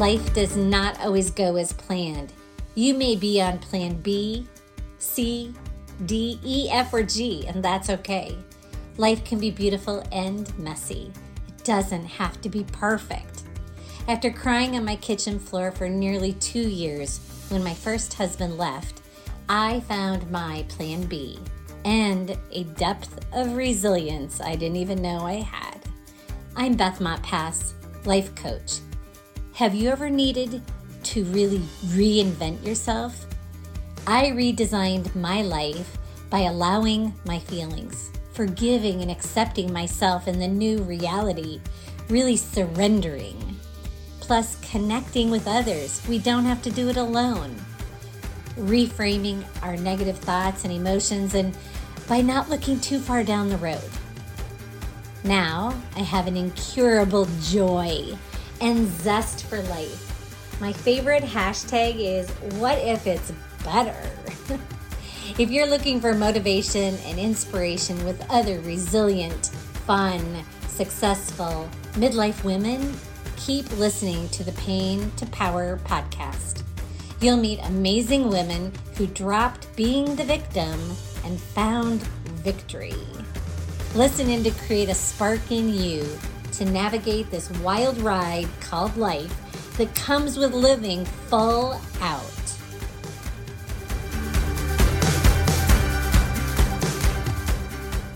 Life does not always go as planned. You may be on plan B, C, D, E, F, or G, and that's okay. Life can be beautiful and messy. It doesn't have to be perfect. After crying on my kitchen floor for nearly two years when my first husband left, I found my plan B and a depth of resilience I didn't even know I had. I'm Beth Montpas, life coach have you ever needed to really reinvent yourself? I redesigned my life by allowing my feelings, forgiving and accepting myself in the new reality, really surrendering. Plus, connecting with others. We don't have to do it alone. Reframing our negative thoughts and emotions, and by not looking too far down the road. Now, I have an incurable joy and zest for life. My favorite hashtag is what if it's better? if you're looking for motivation and inspiration with other resilient, fun, successful midlife women, keep listening to the Pain to Power podcast. You'll meet amazing women who dropped being the victim and found victory. Listen in to create a spark in you to navigate this wild ride called life that comes with living full out.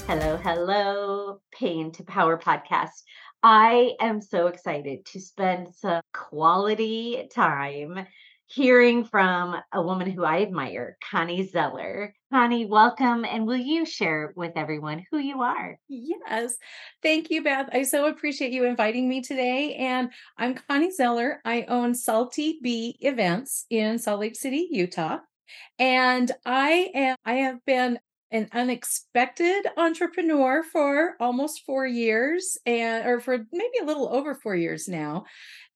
Hello, hello, Pain to Power podcast. I am so excited to spend some quality time hearing from a woman who I admire, Connie Zeller. Connie, welcome. And will you share with everyone who you are? Yes. Thank you, Beth. I so appreciate you inviting me today. And I'm Connie Zeller. I own Salty Bee Events in Salt Lake City, Utah. And I am I have been an unexpected entrepreneur for almost four years and or for maybe a little over four years now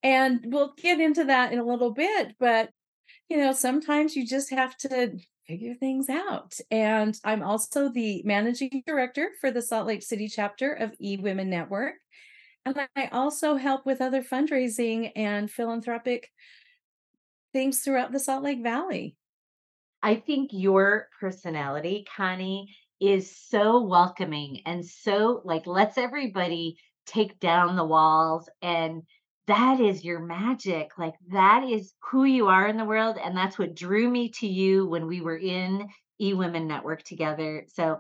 and we'll get into that in a little bit, but you know, sometimes you just have to figure things out. And I'm also the managing director for the Salt Lake City chapter of E Women Network. And I also help with other fundraising and philanthropic things throughout the Salt Lake Valley. I think your personality, Connie, is so welcoming and so like lets everybody take down the walls and that is your magic. Like that is who you are in the world. And that's what drew me to you when we were in E Women Network together. So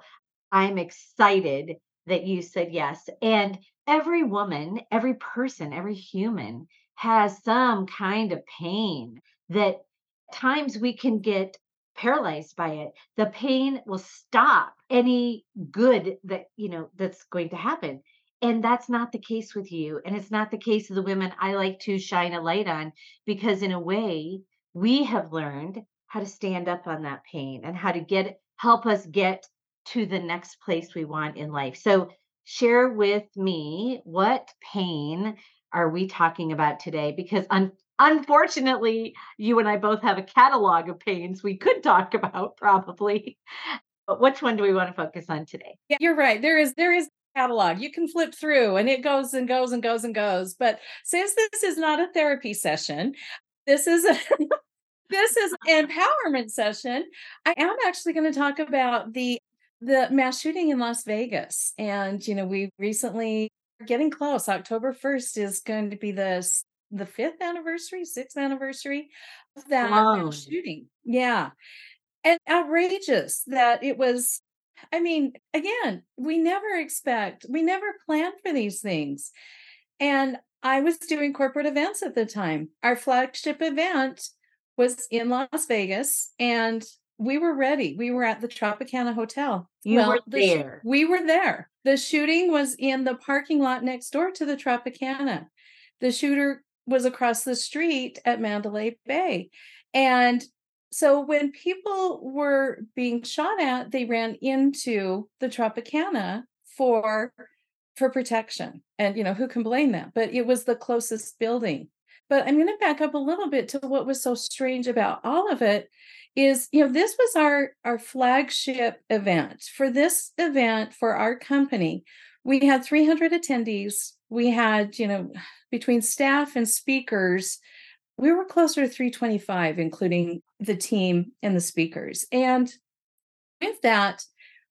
I'm excited that you said yes. And every woman, every person, every human has some kind of pain that times we can get paralyzed by it the pain will stop any good that you know that's going to happen and that's not the case with you. And it's not the case of the women I like to shine a light on because, in a way, we have learned how to stand up on that pain and how to get help us get to the next place we want in life. So, share with me what pain are we talking about today? Because un- unfortunately, you and I both have a catalog of pains we could talk about probably. But which one do we want to focus on today? Yeah, you're right. There is there is catalog. You can flip through and it goes and goes and goes and goes. But since this is not a therapy session, this is a this is an empowerment session. I am actually going to talk about the the mass shooting in Las Vegas. And you know, we recently getting close. October 1st is going to be the the fifth anniversary, sixth anniversary of that wow. shooting. Yeah. And outrageous that it was I mean, again, we never expect, we never plan for these things. And I was doing corporate events at the time. Our flagship event was in Las Vegas and we were ready. We were at the Tropicana Hotel. You well, were there. The, we were there. The shooting was in the parking lot next door to the Tropicana. The shooter was across the street at Mandalay Bay. And so when people were being shot at, they ran into the Tropicana for for protection. And you know, who can blame that? But it was the closest building. But I'm going to back up a little bit to what was so strange about all of it is, you know, this was our our flagship event. For this event for our company, we had 300 attendees. We had, you know, between staff and speakers, we were closer to 325, including the team and the speakers. And with that,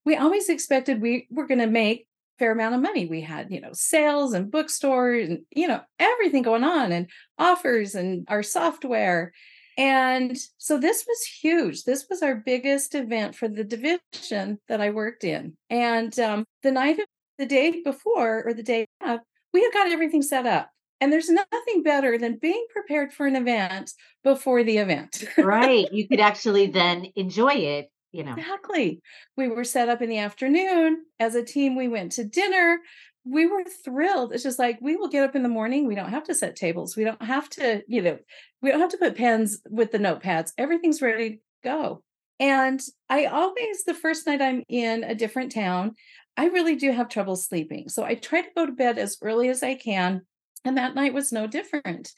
we always expected we were going to make fair amount of money. We had, you know, sales and bookstores and, you know, everything going on and offers and our software. And so this was huge. This was our biggest event for the division that I worked in. And um, the night of the day before or the day of, we had got everything set up. And there's nothing better than being prepared for an event before the event. right. You could actually then enjoy it, you know. Exactly. We were set up in the afternoon. As a team, we went to dinner. We were thrilled. It's just like we will get up in the morning. We don't have to set tables. We don't have to, you know, we don't have to put pens with the notepads. Everything's ready to go. And I always, the first night I'm in a different town, I really do have trouble sleeping. So I try to go to bed as early as I can and that night was no different.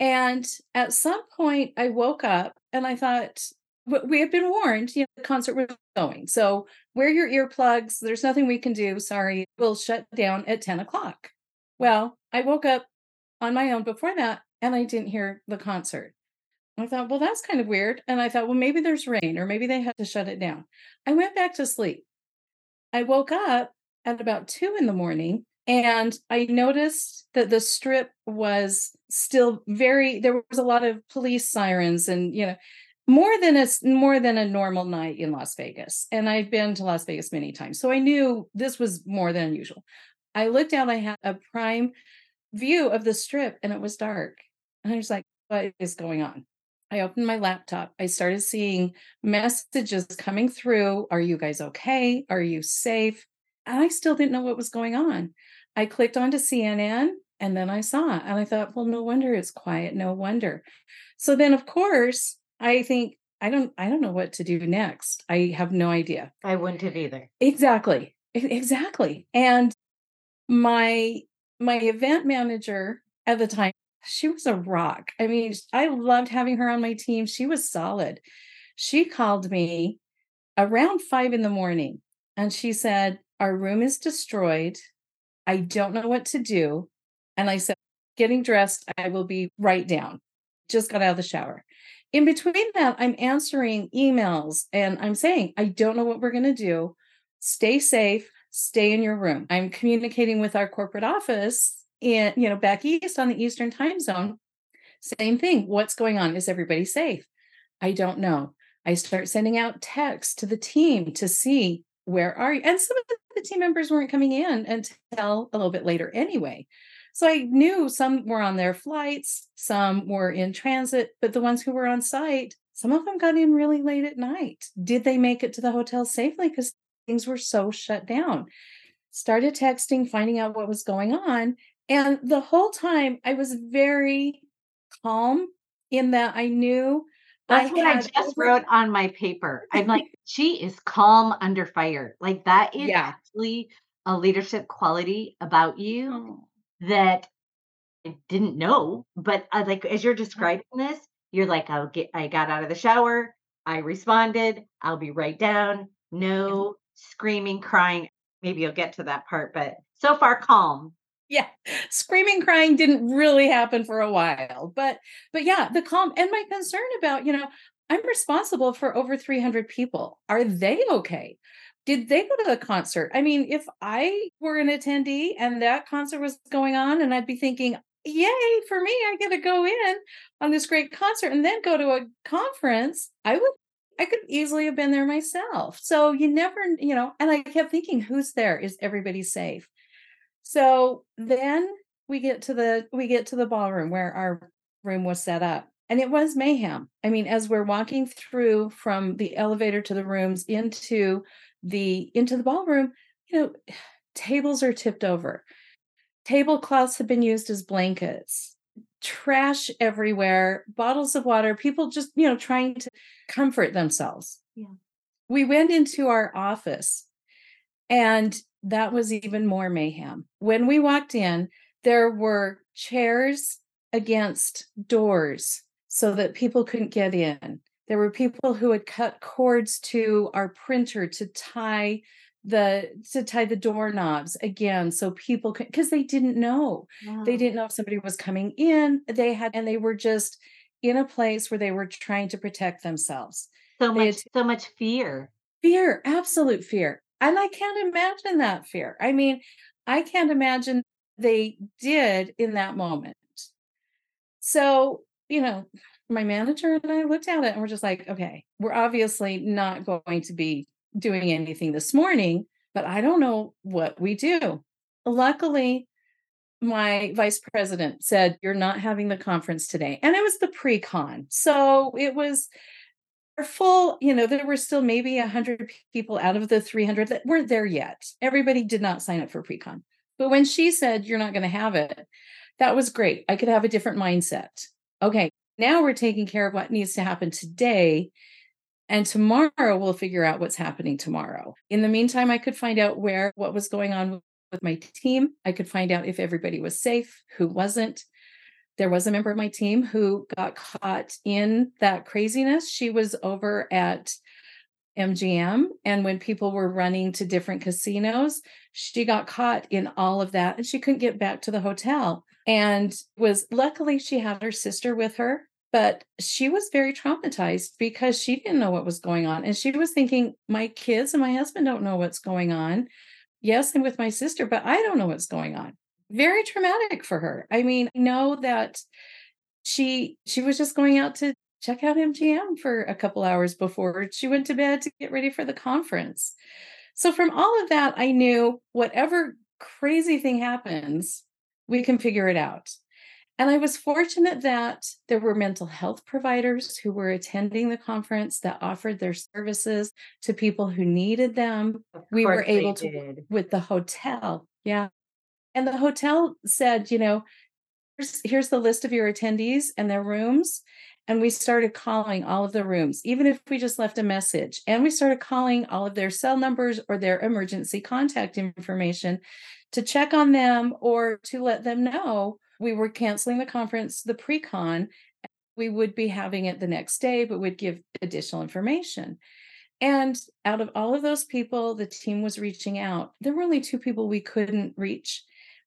And at some point, I woke up and I thought, we had been warned, you know, the concert was going. So wear your earplugs. There's nothing we can do. Sorry, we'll shut down at 10 o'clock. Well, I woke up on my own before that and I didn't hear the concert. I thought, well, that's kind of weird. And I thought, well, maybe there's rain or maybe they had to shut it down. I went back to sleep. I woke up at about two in the morning and I noticed that the strip was still very there was a lot of police sirens and you know more than a more than a normal night in Las Vegas. And I've been to Las Vegas many times. So I knew this was more than usual. I looked out, I had a prime view of the strip and it was dark. And I was like, what is going on? I opened my laptop. I started seeing messages coming through. Are you guys okay? Are you safe? I still didn't know what was going on. I clicked onto CNN and then I saw and I thought, well, no wonder it's quiet. No wonder. So then, of course, I think, I don't, I don't know what to do next. I have no idea. I wouldn't have either. Exactly. Exactly. And my, my event manager at the time, she was a rock. I mean, I loved having her on my team. She was solid. She called me around five in the morning and she said, Our room is destroyed. I don't know what to do. And I said, Getting dressed, I will be right down. Just got out of the shower. In between that, I'm answering emails and I'm saying, I don't know what we're going to do. Stay safe, stay in your room. I'm communicating with our corporate office in, you know, back east on the Eastern time zone. Same thing. What's going on? Is everybody safe? I don't know. I start sending out texts to the team to see where are you? And some of the team members weren't coming in until a little bit later anyway. So I knew some were on their flights, some were in transit, but the ones who were on site, some of them got in really late at night. Did they make it to the hotel safely? Because things were so shut down. Started texting, finding out what was going on. And the whole time I was very calm in that I knew that's I what I just over- wrote on my paper. I'm like, she is calm under fire. Like that is yeah. actually a leadership quality about you oh. that I didn't know. But uh, like as you're describing this, you're like, I'll get I got out of the shower, I responded, I'll be right down. No yeah. screaming, crying. Maybe you'll get to that part, but so far calm yeah screaming crying didn't really happen for a while but but yeah the calm and my concern about you know i'm responsible for over 300 people are they okay did they go to the concert i mean if i were an attendee and that concert was going on and i'd be thinking yay for me i get to go in on this great concert and then go to a conference i would I could easily have been there myself. So you never, you know, and I kept thinking, who's there? Is everybody safe? So then we get to the we get to the ballroom where our room was set up and it was mayhem. I mean, as we're walking through from the elevator to the rooms into the into the ballroom, you know, tables are tipped over. Tablecloths have been used as blankets. Trash everywhere, bottles of water, people just, you know, trying to comfort themselves. Yeah. We went into our office and that was even more mayhem. When we walked in, there were chairs against doors so that people couldn't get in. There were people who had cut cords to our printer to tie the to tie the doorknobs again so people could because they didn't know wow. they didn't know if somebody was coming in they had and they were just in a place where they were trying to protect themselves. So much, so much fear. Fear, absolute fear. And I can't imagine that fear. I mean, I can't imagine they did in that moment. So, you know, my manager and I looked at it and we're just like, okay, we're obviously not going to be doing anything this morning, but I don't know what we do. Luckily, my vice president said, You're not having the conference today. And it was the pre con. So it was full, you know, there were still maybe 100 people out of the 300 that weren't there yet. Everybody did not sign up for pre con. But when she said, You're not going to have it, that was great. I could have a different mindset. Okay, now we're taking care of what needs to happen today. And tomorrow we'll figure out what's happening tomorrow. In the meantime, I could find out where what was going on with my team. I could find out if everybody was safe, who wasn't. There was a member of my team who got caught in that craziness. She was over at MGM. And when people were running to different casinos, she got caught in all of that and she couldn't get back to the hotel. And was luckily she had her sister with her, but she was very traumatized because she didn't know what was going on. And she was thinking, my kids and my husband don't know what's going on. Yes, I'm with my sister, but I don't know what's going on. Very traumatic for her. I mean, I know that she she was just going out to check out MGM for a couple hours before she went to bed to get ready for the conference. So, from all of that, I knew whatever crazy thing happens, we can figure it out. And I was fortunate that there were mental health providers who were attending the conference that offered their services to people who needed them. We were able to, did. with the hotel. Yeah. And the hotel said, you know, here's, here's the list of your attendees and their rooms. And we started calling all of the rooms, even if we just left a message. And we started calling all of their cell numbers or their emergency contact information to check on them or to let them know we were canceling the conference, the pre con. We would be having it the next day, but would give additional information. And out of all of those people, the team was reaching out. There were only two people we couldn't reach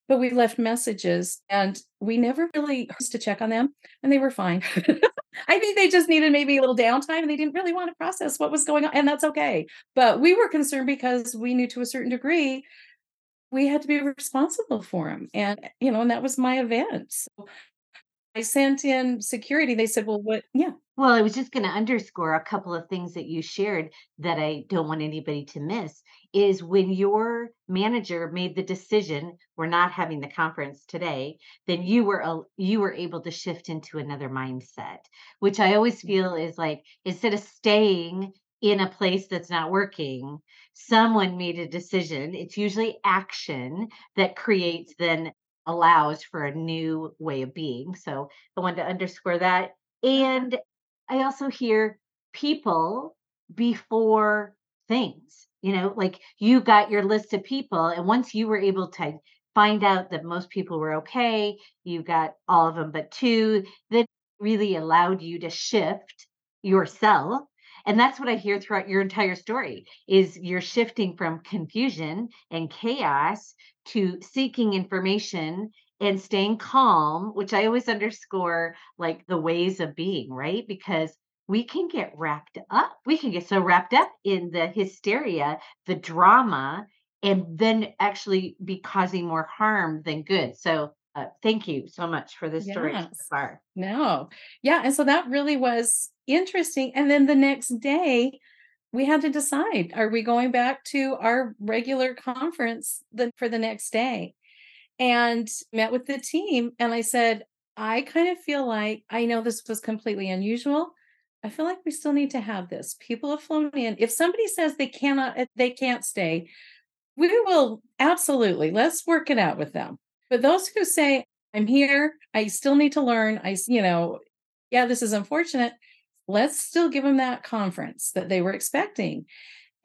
but we left messages and we never really used to check on them and they were fine. I think they just needed maybe a little downtime and they didn't really want to process what was going on and that's okay. But we were concerned because we knew to a certain degree we had to be responsible for them and you know and that was my event. So I sent in security. They said, "Well, what? Yeah, well, I was just going to underscore a couple of things that you shared that I don't want anybody to miss is when your manager made the decision we're not having the conference today, then you were you were able to shift into another mindset, which I always mm-hmm. feel is like instead of staying in a place that's not working, someone made a decision. It's usually action that creates then allows for a new way of being. So I wanted to underscore that. And I also hear people before things, you know, like you got your list of people. And once you were able to find out that most people were okay, you got all of them but two, that really allowed you to shift yourself and that's what i hear throughout your entire story is you're shifting from confusion and chaos to seeking information and staying calm, which I always underscore like the ways of being, right? Because we can get wrapped up. We can get so wrapped up in the hysteria, the drama, and then actually be causing more harm than good. So, uh, thank you so much for this story so far. No, yeah. And so that really was interesting. And then the next day, we had to decide are we going back to our regular conference the, for the next day? And met with the team. And I said, I kind of feel like I know this was completely unusual. I feel like we still need to have this. People have flown in. If somebody says they cannot, eh, they can't stay, we will absolutely let's work it out with them. But those who say, I'm here, I still need to learn, I, you know, yeah, this is unfortunate. Let's still give them that conference that they were expecting.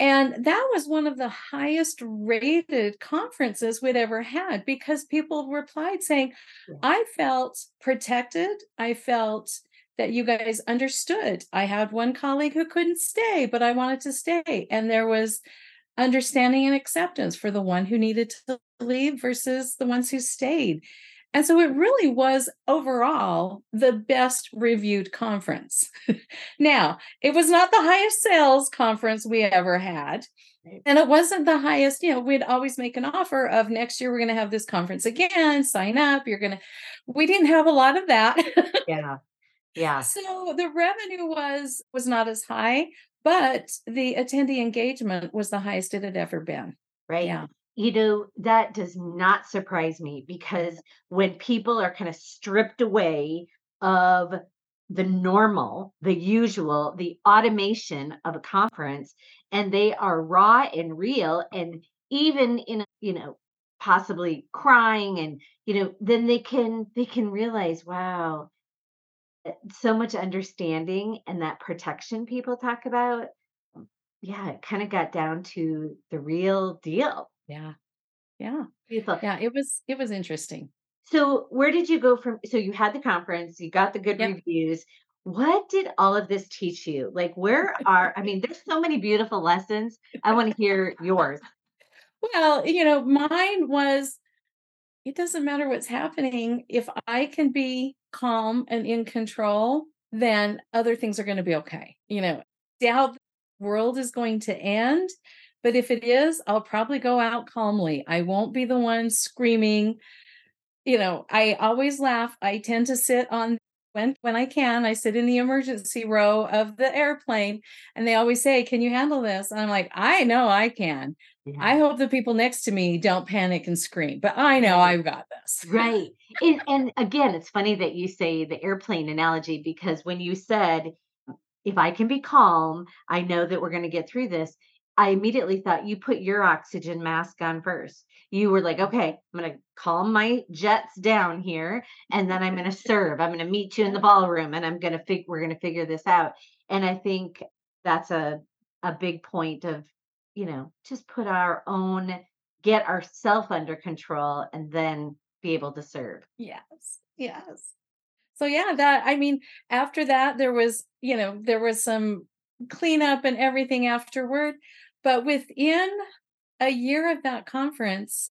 And that was one of the highest rated conferences we'd ever had because people replied saying, I felt protected. I felt that you guys understood. I had one colleague who couldn't stay, but I wanted to stay. And there was understanding and acceptance for the one who needed to leave versus the ones who stayed. And so it really was overall the best reviewed conference. now, it was not the highest sales conference we ever had. And it wasn't the highest, you know, we'd always make an offer of next year, we're going to have this conference again, sign up. You're going to, we didn't have a lot of that. yeah. Yeah. So the revenue was, was not as high, but the attendee engagement was the highest it had ever been. Right. Yeah. You know, that does not surprise me because when people are kind of stripped away of the normal, the usual, the automation of a conference, and they are raw and real, and even in, you know, possibly crying and you know then they can they can realize wow eh, so much understanding and that protection people talk about. Yeah it kind of got down to the real deal yeah. Yeah. Beautiful. yeah it was it was interesting. So where did you go from so you had the conference you got the good yep. reviews. What did all of this teach you? Like where are i mean there's so many beautiful lessons. I want to hear yours. Well you know mine was it doesn't matter what's happening. If i can be calm and in control then other things are going to be okay. You know doubt the world is going to end but if it is, I'll probably go out calmly. I won't be the one screaming. You know, I always laugh. I tend to sit on when when I can, I sit in the emergency row of the airplane and they always say, "Can you handle this?" And I'm like, "I know I can." Yeah. I hope the people next to me don't panic and scream, but I know I've got this. Right. and, and again, it's funny that you say the airplane analogy because when you said if I can be calm, I know that we're going to get through this. I immediately thought you put your oxygen mask on first. You were like, okay, I'm going to calm my jets down here and then I'm going to serve. I'm going to meet you in the ballroom and I'm going to figure, we're going to figure this out. And I think that's a, a big point of, you know, just put our own, get ourself under control and then be able to serve. Yes. Yes. So yeah, that, I mean, after that, there was, you know, there was some cleanup and everything afterward but within a year of that conference,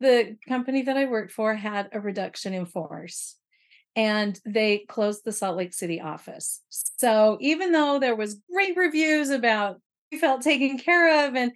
the company that I worked for had a reduction in force and they closed the Salt Lake City office. So even though there was great reviews about we felt taken care of and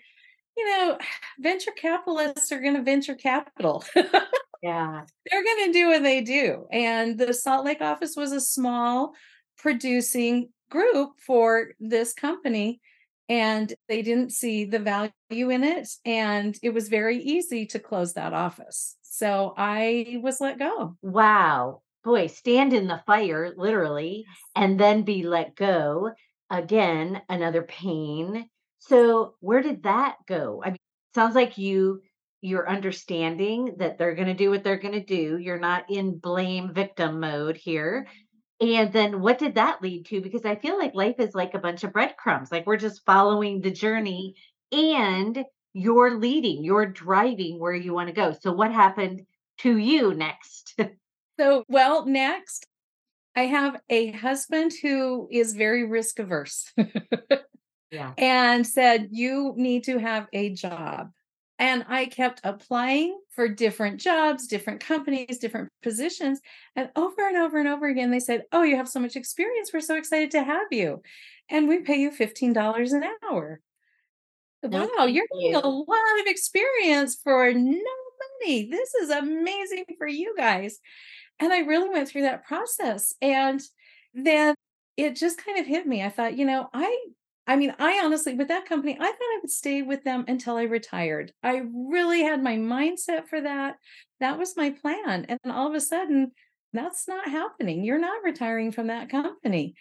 you know, venture capitalists are going to venture capital. yeah. They're going to do what they do. And the Salt Lake office was a small producing group for this company and they didn't see the value in it and it was very easy to close that office. So i was let go. Wow. Boy stand in the fire literally and then be let go. Again another pain. So where did that go? I mean sounds like you you're understanding that they're going to do what they're going to do. You're not in blame victim mode here mm-hmm. And then what did that lead to? Because I feel like life is like a bunch of breadcrumbs. Like we're just following the journey and you're leading, you're driving where you want to go. So what happened to you next? so, well, next, I have a husband who is very risk averse. yeah. And said, You need to have a job. And I kept applying for different jobs, different companies, different positions. And over and over and over again, they said, Oh, you have so much experience. We're so excited to have you. And we pay you $15 an hour. Wow, you're getting you. a lot of experience for no money. This is amazing for you guys. And I really went through that process. And then it just kind of hit me. I thought, you know, I I mean, I honestly, with that company, I thought I would stay with them until I retired. I really had my mindset for that. That was my plan. And all of a sudden, that's not happening. You're not retiring from that company.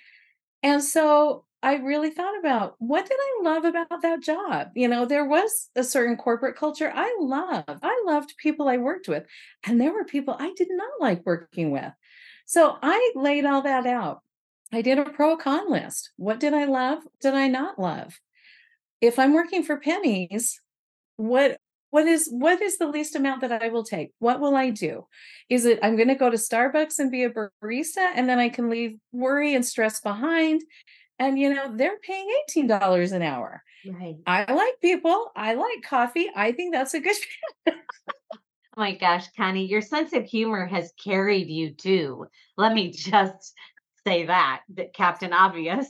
And so I really thought about what did I love about that job? You know, there was a certain corporate culture I love. I loved people I worked with, and there were people I did not like working with. So I laid all that out. I did a pro con list. What did I love? Did I not love? If I'm working for pennies, what what is what is the least amount that I will take? What will I do? Is it I'm going to go to Starbucks and be a barista and then I can leave worry and stress behind? And you know, they're paying $18 an hour. Right. I like people. I like coffee. I think that's a good Oh my gosh, Connie, your sense of humor has carried you too. Let me just say that, that Captain Obvious.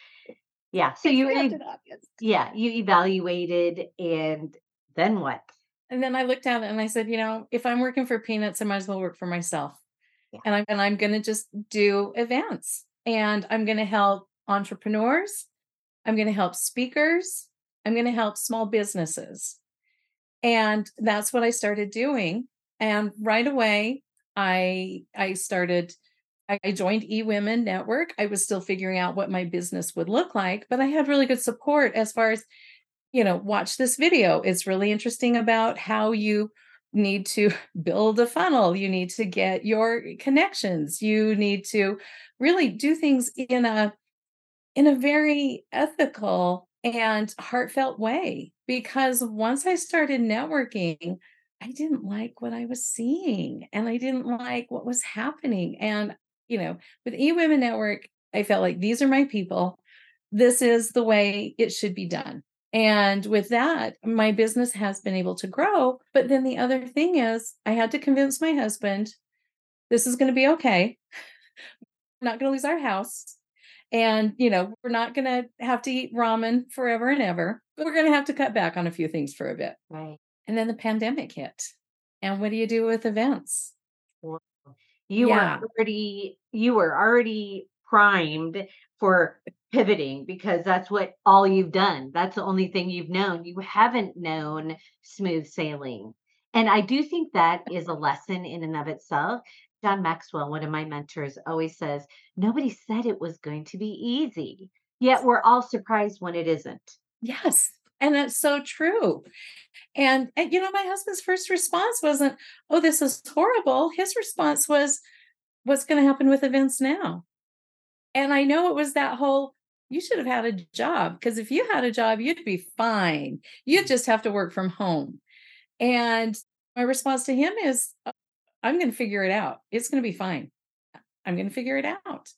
yeah. So you, Captain Obvious. yeah, you evaluated and then what? And then I looked at it and I said, you know, if I'm working for peanuts, I might as well work for myself. Yeah. And I'm and I'm going to just do events and I'm going to help entrepreneurs. I'm going to help speakers. I'm going to help small businesses. And that's what I started doing. And right away, I I started I joined eWomen Network. I was still figuring out what my business would look like, but I had really good support as far as, you know, watch this video. It's really interesting about how you need to build a funnel. You need to get your connections. You need to really do things in a in a very ethical and heartfelt way because once I started networking, I didn't like what I was seeing and I didn't like what was happening. And, you know, with eWomen Network, I felt like these are my people. This is the way it should be done. And with that, my business has been able to grow. But then the other thing is, I had to convince my husband this is going to be okay. We're not going to lose our house. And, you know, we're not going to have to eat ramen forever and ever, but we're going to have to cut back on a few things for a bit. Right. And then the pandemic hit. And what do you do with events? You yeah. were already you were already primed for pivoting because that's what all you've done. That's the only thing you've known. You haven't known smooth sailing. And I do think that is a lesson in and of itself John Maxwell, one of my mentors, always says, nobody said it was going to be easy. Yet we're all surprised when it isn't. Yes. And that's so true. And, and, you know, my husband's first response wasn't, oh, this is horrible. His response was, what's going to happen with events now? And I know it was that whole, you should have had a job because if you had a job, you'd be fine. You'd just have to work from home. And my response to him is, uh, I'm going to figure it out. It's going to be fine. I'm going to figure it out.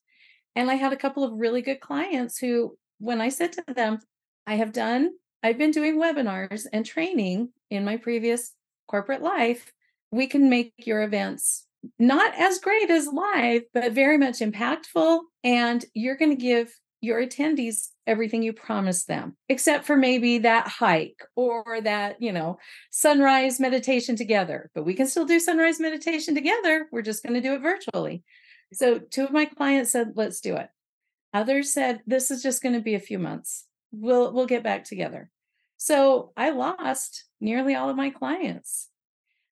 And I had a couple of really good clients who, when I said to them, I have done, I've been doing webinars and training in my previous corporate life. We can make your events not as great as live, but very much impactful. And you're going to give your attendees everything you promised them, except for maybe that hike or that, you know, sunrise meditation together. But we can still do sunrise meditation together. We're just going to do it virtually. So, two of my clients said, let's do it. Others said, this is just going to be a few months. We'll we'll get back together. So, I lost nearly all of my clients.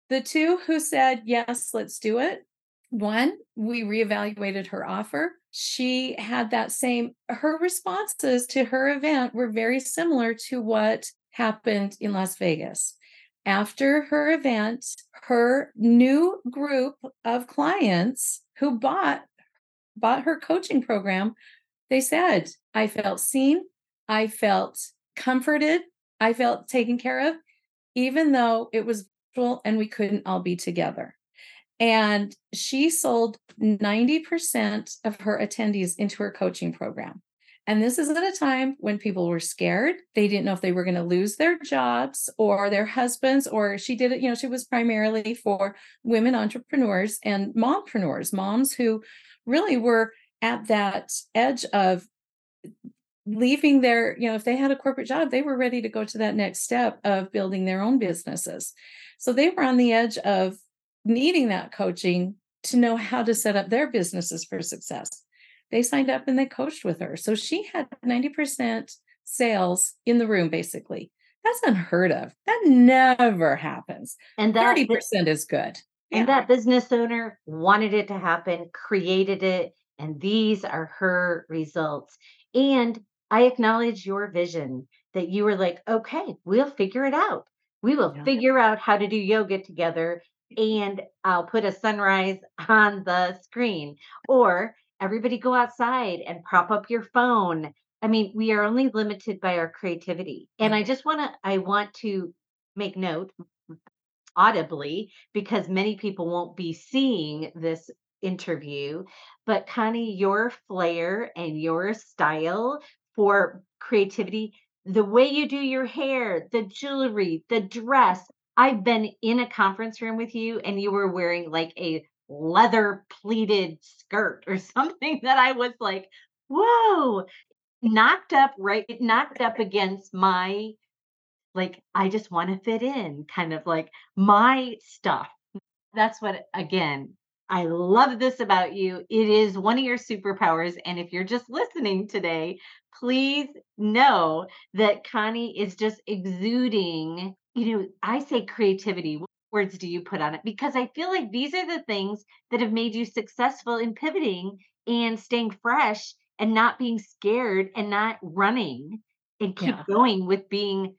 The two who said, yes, let's do it. One, we reevaluated her offer she had that same her responses to her event were very similar to what happened in Las Vegas. After her event, her new group of clients who bought bought her coaching program, they said, I felt seen, I felt comforted, I felt taken care of, even though it was virtual and we couldn't all be together. And she sold 90% of her attendees into her coaching program. And this is at a time when people were scared. They didn't know if they were going to lose their jobs or their husbands, or she did it, you know, she was primarily for women entrepreneurs and mompreneurs, moms who really were at that edge of leaving their, you know, if they had a corporate job, they were ready to go to that next step of building their own businesses. So they were on the edge of needing that coaching to know how to set up their businesses for success. They signed up and they coached with her. So she had 90% sales in the room, basically. That's unheard of. That never happens. And that 30% is good. And that business owner wanted it to happen, created it, and these are her results. And I acknowledge your vision that you were like, okay, we'll figure it out. We will yeah. figure out how to do yoga together and I'll put a sunrise on the screen. Or everybody go outside and prop up your phone. I mean, we are only limited by our creativity. And I mm-hmm. just want to I want to make note audibly because many people won't be seeing this interview, but Connie, your flair and your style for creativity, the way you do your hair, the jewelry, the dress, I've been in a conference room with you and you were wearing like a leather pleated skirt or something that I was like, whoa, knocked up, right? Knocked up against my, like, I just want to fit in kind of like my stuff. That's what, again, I love this about you. It is one of your superpowers. And if you're just listening today, please know that Connie is just exuding, you know, I say creativity. What words do you put on it? Because I feel like these are the things that have made you successful in pivoting and staying fresh and not being scared and not running and keep yeah. going with being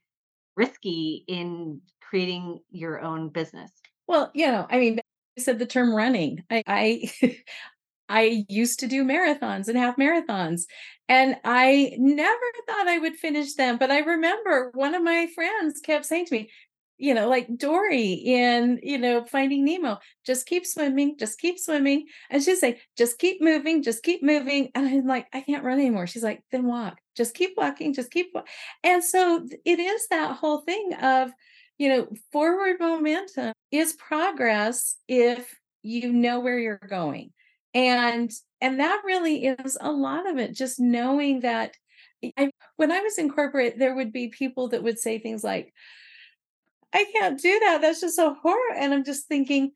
risky in creating your own business. Well, you know, I mean, said the term running. I I, I used to do marathons and half marathons and I never thought I would finish them, but I remember one of my friends kept saying to me, you know, like Dory in, you know, Finding Nemo, just keep swimming, just keep swimming. And she'd say, just keep moving, just keep moving. And I'm like, I can't run anymore. She's like, then walk, just keep walking, just keep. And so it is that whole thing of, you know, forward momentum is progress if you know where you're going. And and that really is a lot of it just knowing that I when I was in corporate there would be people that would say things like I can't do that that's just so horrible and I'm just thinking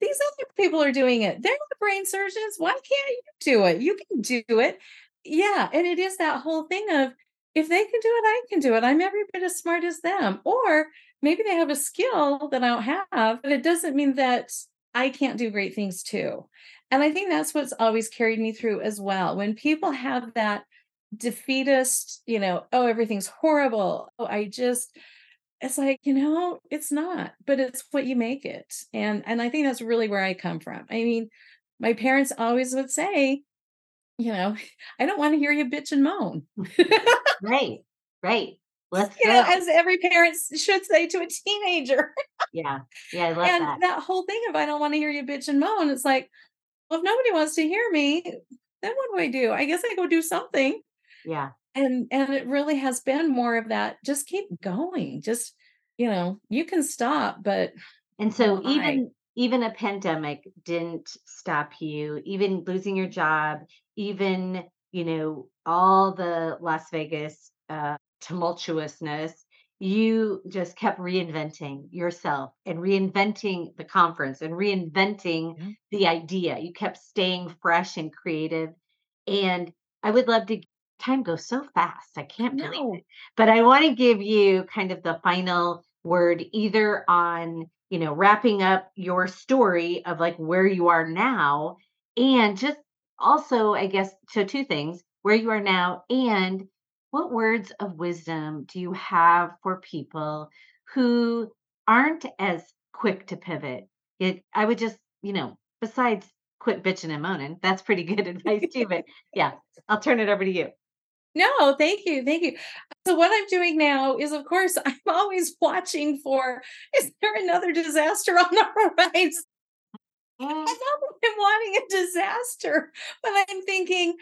these other people are doing it. They're the brain surgeons. Why can't you do it? You can do it. Yeah. And it is that whole thing of if they can do it, I can do it. I'm every bit as smart as them. Or maybe they have a skill that I don't have, but it doesn't mean that I can't do great things too. And I think that's what's always carried me through as well. When people have that defeatist, you know, oh, everything's horrible. Oh, I just, it's like, you know, it's not, but it's what you make it. And and I think that's really where I come from. I mean, my parents always would say, you know, I don't want to hear you bitch and moan. right. Right. Let's you go. know, as every parent should say to a teenager. yeah. Yeah. I love and that. that whole thing of I don't want to hear you bitch and moan. It's like, well, if nobody wants to hear me, then what do I do? I guess I go do something. Yeah. And and it really has been more of that. Just keep going. Just, you know, you can stop, but and so even even a pandemic didn't stop you, even losing your job, even, you know, all the Las Vegas uh, tumultuousness, you just kept reinventing yourself and reinventing the conference and reinventing mm-hmm. the idea. You kept staying fresh and creative. And I would love to, time goes so fast. I can't no. believe it. But I want to give you kind of the final word either on, you know, wrapping up your story of like where you are now and just also, I guess, so two things where you are now and what words of wisdom do you have for people who aren't as quick to pivot? It, I would just, you know, besides quit bitching and moaning, that's pretty good advice too. But yeah, I'll turn it over to you. No, thank you. Thank you. So, what I'm doing now is, of course, I'm always watching for is there another disaster on the horizon? Mm. I'm not wanting a disaster, but I'm thinking,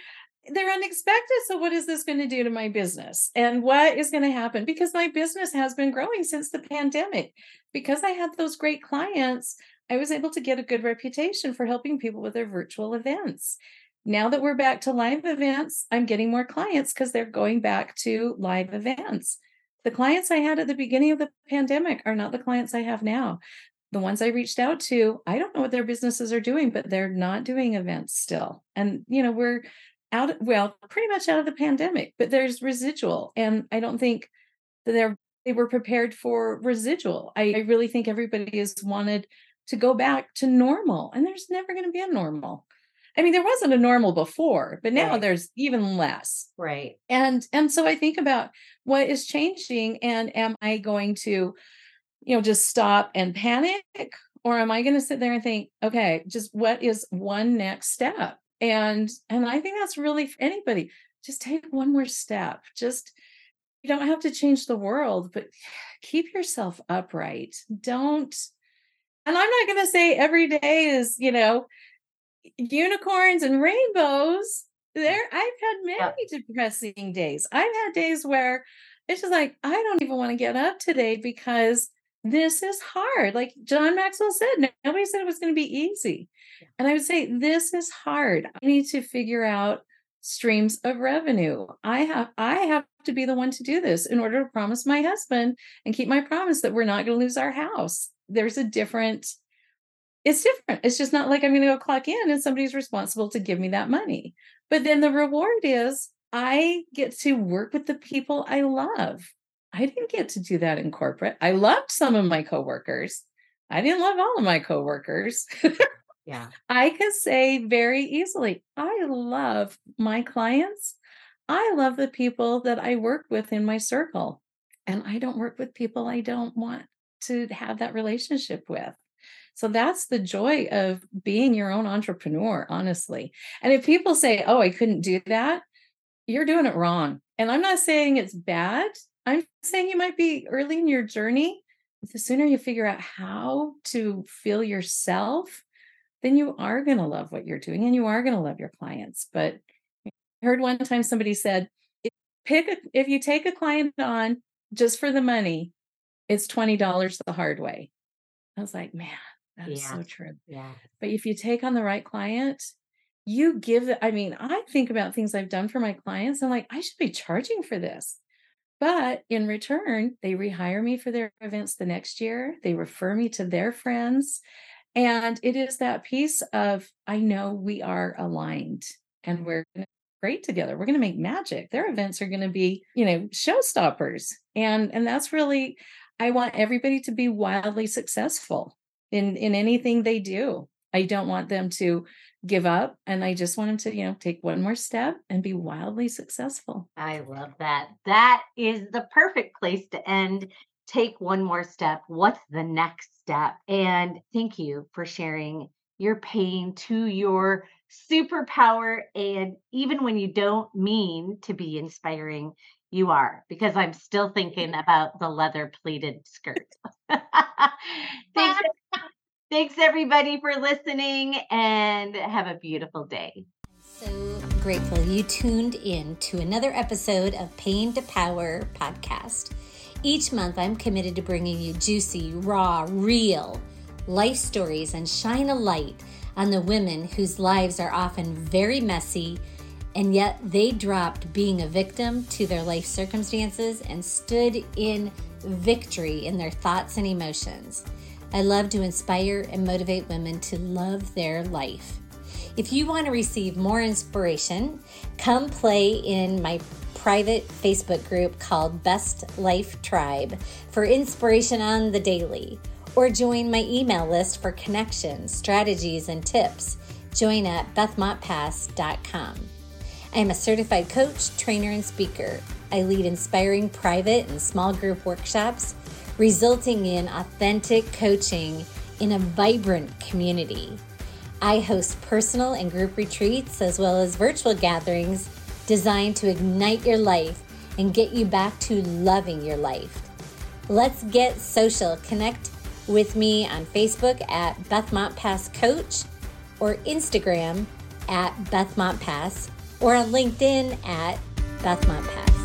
they're unexpected. So, what is this going to do to my business? And what is going to happen? Because my business has been growing since the pandemic. Because I had those great clients, I was able to get a good reputation for helping people with their virtual events. Now that we're back to live events, I'm getting more clients because they're going back to live events. The clients I had at the beginning of the pandemic are not the clients I have now. The ones I reached out to, I don't know what their businesses are doing, but they're not doing events still. And, you know, we're out well pretty much out of the pandemic but there's residual and i don't think that they're they were prepared for residual. I, I really think everybody has wanted to go back to normal and there's never going to be a normal. I mean there wasn't a normal before but now right. there's even less. Right. And and so i think about what is changing and am i going to you know just stop and panic or am i going to sit there and think okay just what is one next step and and i think that's really for anybody just take one more step just you don't have to change the world but keep yourself upright don't and i'm not going to say every day is you know unicorns and rainbows there i've had many depressing days i've had days where it's just like i don't even want to get up today because this is hard. Like John Maxwell said, nobody said it was going to be easy. And I would say, this is hard. I need to figure out streams of revenue. I have I have to be the one to do this in order to promise my husband and keep my promise that we're not going to lose our house. There's a different it's different. It's just not like I'm going to go clock in and somebody's responsible to give me that money. But then the reward is I get to work with the people I love. I didn't get to do that in corporate. I loved some of my coworkers. I didn't love all of my coworkers. yeah. I can say very easily, I love my clients. I love the people that I work with in my circle. And I don't work with people I don't want to have that relationship with. So that's the joy of being your own entrepreneur, honestly. And if people say, oh, I couldn't do that, you're doing it wrong. And I'm not saying it's bad. I'm saying you might be early in your journey. The sooner you figure out how to feel yourself, then you are going to love what you're doing and you are going to love your clients. But I heard one time somebody said, pick a, if you take a client on just for the money, it's $20 the hard way. I was like, man, that is Yeah. so true. Yeah. But if you take on the right client, you give. I mean, I think about things I've done for my clients. I'm like, I should be charging for this. But in return, they rehire me for their events the next year. They refer me to their friends. And it is that piece of, I know we are aligned and we're great together. We're going to make magic. Their events are going to be, you know, showstoppers. And and that's really I want everybody to be wildly successful in in anything they do. I don't want them to give up and I just want them to, you know, take one more step and be wildly successful. I love that. That is the perfect place to end. Take one more step. What's the next step? And thank you for sharing your pain to your superpower. And even when you don't mean to be inspiring, you are, because I'm still thinking about the leather pleated skirt. thanks, thanks, everybody, for listening and have a beautiful day. So grateful you tuned in to another episode of Pain to Power podcast. Each month, I'm committed to bringing you juicy, raw, real life stories and shine a light on the women whose lives are often very messy, and yet they dropped being a victim to their life circumstances and stood in victory in their thoughts and emotions. I love to inspire and motivate women to love their life. If you want to receive more inspiration, come play in my private Facebook group called Best Life Tribe for inspiration on the daily, or join my email list for connections, strategies, and tips. Join at bethmontpas.com. I am a certified coach, trainer, and speaker. I lead inspiring private and small group workshops, resulting in authentic coaching in a vibrant community. I host personal and group retreats as well as virtual gatherings designed to ignite your life and get you back to loving your life. Let's get social. Connect with me on Facebook at Beth Montpas Coach or Instagram at Beth Montpas or on LinkedIn at Beth Montpas.